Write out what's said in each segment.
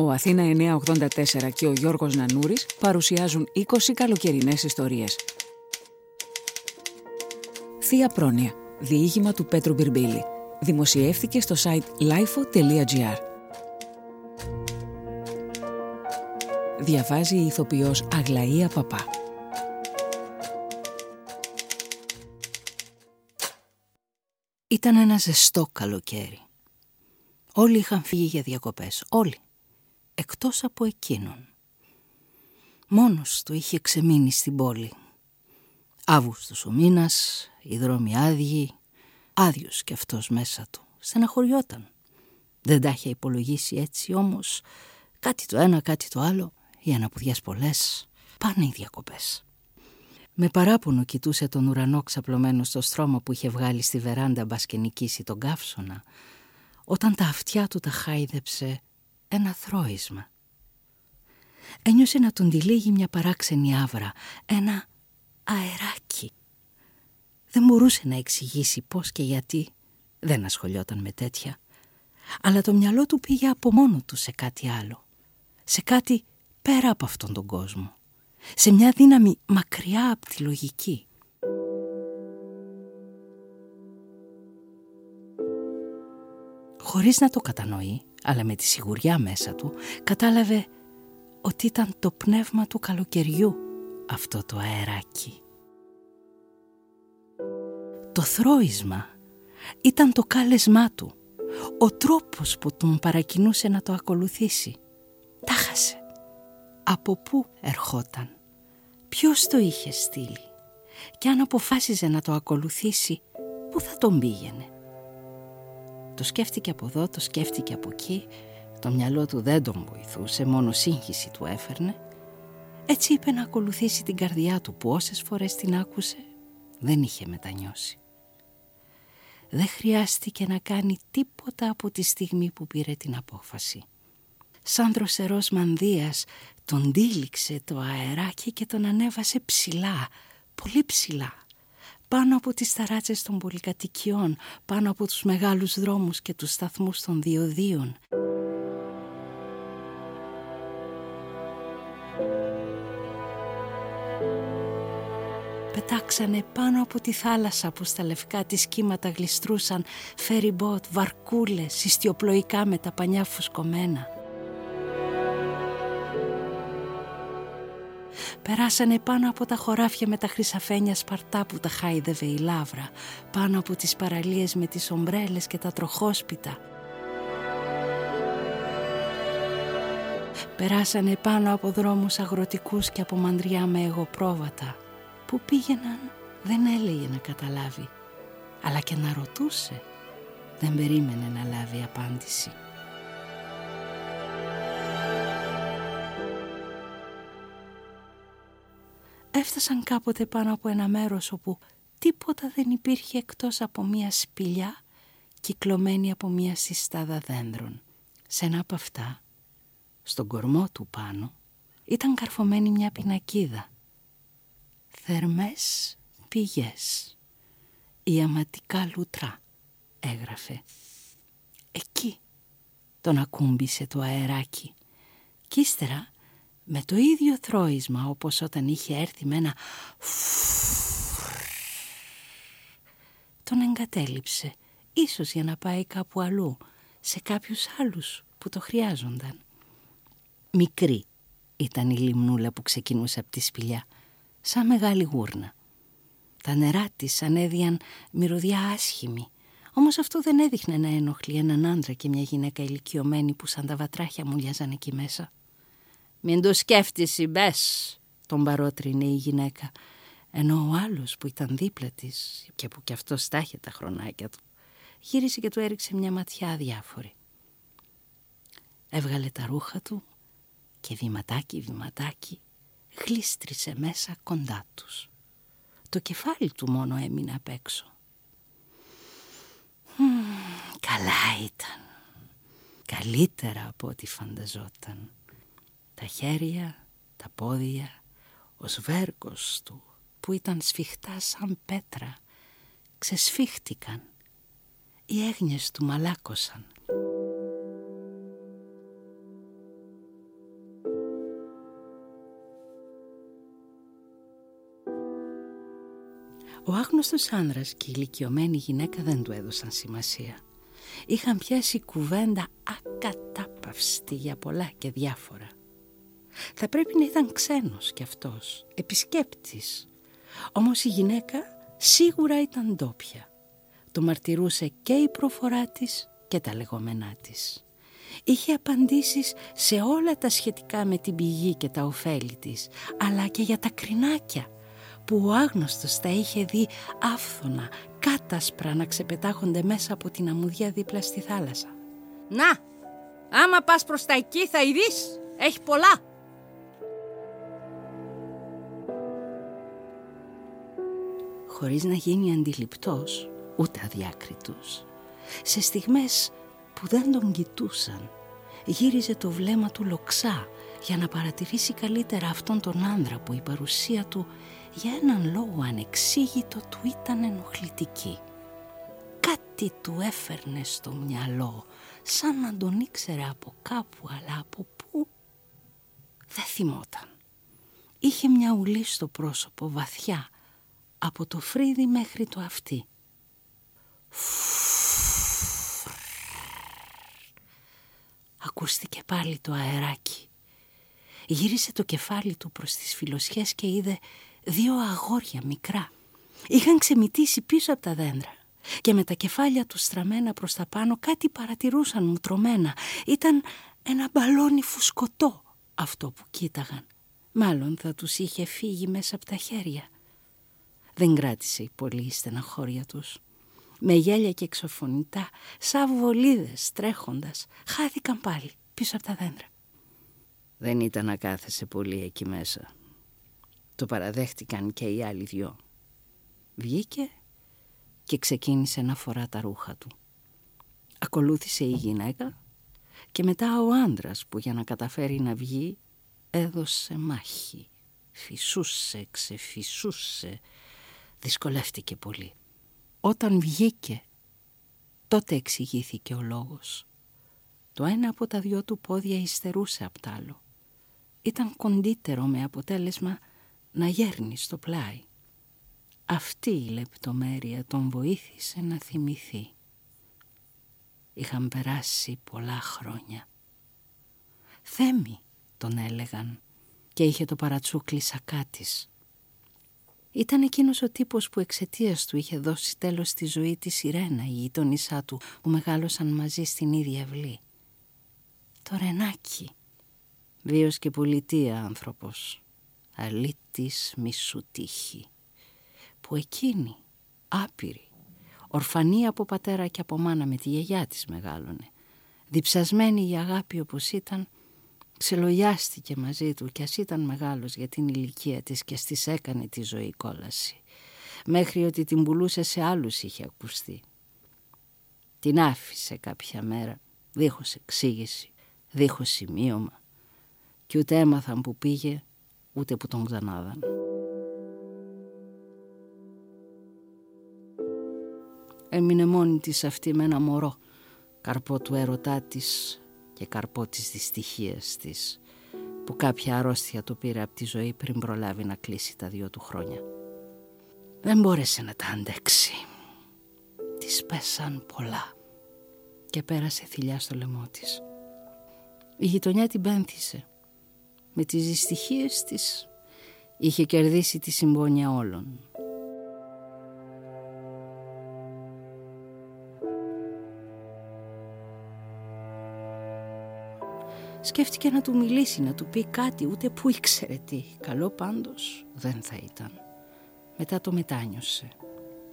Ο Αθήνα 984 και ο Γιώργος Νανούρης παρουσιάζουν 20 καλοκαιρινές ιστορίες. Θεία Πρόνοια, διήγημα του Πέτρου Μπιρμπίλη. Δημοσιεύθηκε στο site lifo.gr. Διαβάζει η ηθοποιός Αγλαία Παπά. Ήταν ένα ζεστό καλοκαίρι. Όλοι είχαν φύγει για διακοπές, όλοι, εκτός από εκείνον. Μόνος του είχε ξεμείνει στην πόλη. Αύγουστος ο μήνας, οι δρόμοι άδειοι, άδειος κι αυτός μέσα του. Στεναχωριόταν. Δεν τα είχε υπολογίσει έτσι όμως κάτι το ένα, κάτι το άλλο, οι αναπουδιές πολλές, πάνε οι διακοπές. Με παράπονο κοιτούσε τον ουρανό ξαπλωμένο στο στρώμα που είχε βγάλει στη βεράντα μπας και νικήσει τον καύσωνα, όταν τα αυτιά του τα χάιδεψε ένα θρόισμα. Ένιωσε να τον τυλίγει μια παράξενη άβρα, ένα αεράκι. Δεν μπορούσε να εξηγήσει πώς και γιατί, δεν ασχολιόταν με τέτοια, αλλά το μυαλό του πήγε από μόνο του σε κάτι άλλο, σε κάτι πέρα από αυτόν τον κόσμο σε μια δύναμη μακριά από τη λογική. Χωρίς να το κατανοεί, αλλά με τη σιγουριά μέσα του, κατάλαβε ότι ήταν το πνεύμα του καλοκαιριού αυτό το αεράκι. Το θρόισμα ήταν το κάλεσμά του, ο τρόπος που τον παρακινούσε να το ακολουθήσει. Τα χάσε από πού ερχόταν, ποιος το είχε στείλει και αν αποφάσιζε να το ακολουθήσει, πού θα τον πήγαινε. Το σκέφτηκε από εδώ, το σκέφτηκε από εκεί, το μυαλό του δεν τον βοηθούσε, μόνο σύγχυση του έφερνε. Έτσι είπε να ακολουθήσει την καρδιά του που όσες φορές την άκουσε δεν είχε μετανιώσει. Δεν χρειάστηκε να κάνει τίποτα από τη στιγμή που πήρε την απόφαση. Σαν δροσερός μανδύας τον τύλιξε το αεράκι και τον ανέβασε ψηλά, πολύ ψηλά. Πάνω από τις ταράτσες των πολυκατοικιών, πάνω από τους μεγάλους δρόμους και τους σταθμούς των διοδίων. Πετάξανε πάνω από τη θάλασσα που στα λευκά της κύματα γλιστρούσαν φεριμπότ, βαρκούλες, ιστιοπλοϊκά με τα πανιά φουσκωμένα. Περάσανε πάνω από τα χωράφια με τα χρυσαφένια σπαρτά που τα χάιδευε η λάβρα, πάνω από τις παραλίες με τις ομπρέλες και τα τροχόσπιτα. Περάσανε πάνω από δρόμους αγροτικούς και από μαντριά με εγωπρόβατα. Που πήγαιναν δεν έλεγε να καταλάβει, αλλά και να ρωτούσε δεν περίμενε να λάβει απάντηση. Έφτασαν κάποτε πάνω από ένα μέρος όπου τίποτα δεν υπήρχε εκτός από μία σπηλιά κυκλωμένη από μία συστάδα δέντρων. Σε ένα από αυτά, στον κορμό του πάνω, ήταν καρφωμένη μια πινακίδα. «Θερμές πηγές, η αματικά λουτρά», έγραφε. Εκεί τον ακούμπησε το αεράκι κι ύστερα με το ίδιο θρόισμα όπως όταν είχε έρθει με ένα τον εγκατέλειψε ίσως για να πάει κάπου αλλού σε κάποιους άλλους που το χρειάζονταν. Μικρή ήταν η λιμνούλα που ξεκινούσε από τη σπηλιά σαν μεγάλη γούρνα. Τα νερά της ανέδιαν μυρωδιά άσχημη όμως αυτό δεν έδειχνε να ενοχλεί έναν άντρα και μια γυναίκα ηλικιωμένη που σαν τα βατράχια μουλιάζαν εκεί μέσα «Μην το σκέφτεσαι, μπες», τον παρότρινε η γυναίκα, ενώ ο άλλος που ήταν δίπλα της και που κι αυτός στάχε τα χρονάκια του, γύρισε και του έριξε μια ματιά αδιάφορη. Έβγαλε τα ρούχα του και βηματάκι βηματάκι γλίστρισε μέσα κοντά τους. Το κεφάλι του μόνο έμεινε απ' έξω. καλά ήταν. Καλύτερα από ό,τι φανταζόταν τα χέρια, τα πόδια, ο σβέρκος του που ήταν σφιχτά σαν πέτρα ξεσφίχτηκαν. Οι έγνοιες του μαλάκωσαν. Ο άγνωστος άνδρας και η ηλικιωμένη γυναίκα δεν του έδωσαν σημασία. Είχαν πιάσει κουβέντα ακατάπαυστη για πολλά και διάφορα. Θα πρέπει να ήταν ξένος κι αυτός, επισκέπτης. Όμως η γυναίκα σίγουρα ήταν ντόπια. Το μαρτυρούσε και η προφορά της και τα λεγόμενά της. Είχε απαντήσεις σε όλα τα σχετικά με την πηγή και τα ωφέλη της, αλλά και για τα κρινάκια που ο άγνωστος τα είχε δει άφθονα, κάτασπρα να ξεπετάχονται μέσα από την αμμουδιά δίπλα στη θάλασσα. «Να, άμα πας προς τα εκεί θα ειδείς, έχει πολλά!» Χωρίς να γίνει αντιληπτός, ούτε αδιάκριτος. Σε στιγμές που δεν τον κοιτούσαν, γύριζε το βλέμμα του λοξά για να παρατηρήσει καλύτερα αυτόν τον άνδρα που η παρουσία του για έναν λόγο ανεξήγητο του ήταν ενοχλητική. Κάτι του έφερνε στο μυαλό, σαν να τον ήξερε από κάπου, αλλά από πού δεν θυμόταν. Είχε μια ουλή στο πρόσωπο βαθιά, από το φρύδι μέχρι το αυτί. Ακούστηκε πάλι το αεράκι. Γύρισε το κεφάλι του προς τις φιλοσιές και είδε δύο αγόρια μικρά. Είχαν ξεμητήσει πίσω από τα δέντρα και με τα κεφάλια τους στραμμένα προς τα πάνω κάτι παρατηρούσαν μουτρωμένα. Ήταν ένα μπαλόνι φουσκωτό αυτό που κοίταγαν. Μάλλον θα τους είχε φύγει μέσα από τα χέρια. Δεν κράτησε η πολύ στεναχώρια τους. Με γέλια και εξωφωνητά, σαν βολίδες τρέχοντας, χάθηκαν πάλι πίσω από τα δέντρα. Δεν ήταν να κάθεσε πολύ εκεί μέσα. Το παραδέχτηκαν και οι άλλοι δυο. Βγήκε και ξεκίνησε να φορά τα ρούχα του. Ακολούθησε η γυναίκα και μετά ο άντρας που για να καταφέρει να βγει έδωσε μάχη. Φυσούσε, ξεφυσούσε, δυσκολεύτηκε πολύ. Όταν βγήκε, τότε εξηγήθηκε ο λόγος. Το ένα από τα δυο του πόδια υστερούσε απ' τ' άλλο. Ήταν κοντύτερο με αποτέλεσμα να γέρνει στο πλάι. Αυτή η λεπτομέρεια τον βοήθησε να θυμηθεί. Είχαν περάσει πολλά χρόνια. Θέμη τον έλεγαν και είχε το παρατσούκλι σακάτης. Ήταν εκείνος ο τύπος που εξαιτίας του είχε δώσει τέλος στη ζωή της Σιρένα, η γειτονισά του, που μεγάλωσαν μαζί στην ίδια αυλή. Το Ρενάκι, βίος και πολιτεία άνθρωπος, αλήτης μισού τύχη, που εκείνη, άπειρη, ορφανή από πατέρα και από μάνα με τη γιαγιά της μεγάλωνε, διψασμένη η αγάπη όπως ήταν, Ξελογιάστηκε μαζί του κι ας ήταν μεγάλος για την ηλικία της και στις έκανε τη ζωή κόλαση. Μέχρι ότι την πουλούσε σε άλλους είχε ακουστεί. Την άφησε κάποια μέρα, δίχως εξήγηση, δίχως σημείωμα και ούτε έμαθαν που πήγε, ούτε που τον ξανάδαν. Έμεινε μόνη της αυτή με ένα μωρό, καρπό του έρωτά της και καρπό της δυστυχίας της που κάποια αρρώστια το πήρε από τη ζωή πριν προλάβει να κλείσει τα δύο του χρόνια. Δεν μπόρεσε να τα αντέξει. Της πέσαν πολλά και πέρασε θηλιά στο λαιμό της. Η γειτονιά την πένθησε. Με τις δυστυχίες της είχε κερδίσει τη συμπόνια όλων. Σκέφτηκε να του μιλήσει, να του πει κάτι, ούτε που ήξερε τι. Καλό πάντως δεν θα ήταν. Μετά το μετάνιωσε.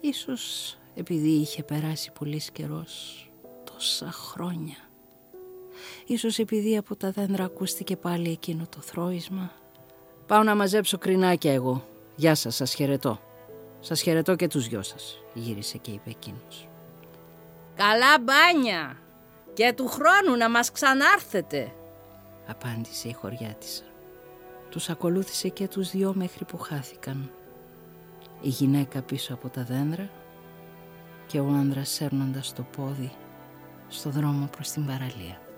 Ίσως επειδή είχε περάσει πολύς καιρός τόσα χρόνια. Ίσως επειδή από τα δέντρα ακούστηκε πάλι εκείνο το θρόισμα. Πάω να μαζέψω κρινάκια εγώ. Γεια σας, σας χαιρετώ. Σας χαιρετώ και τους δυο σας, γύρισε και είπε εκείνος. Καλά μπάνια και του χρόνου να μας ξανάρθετε, απάντησε η χωριάτισσα. Τους ακολούθησε και τους δυο μέχρι που χάθηκαν. Η γυναίκα πίσω από τα δέντρα και ο άνδρας σέρνοντας το πόδι στο δρόμο προς την παραλία.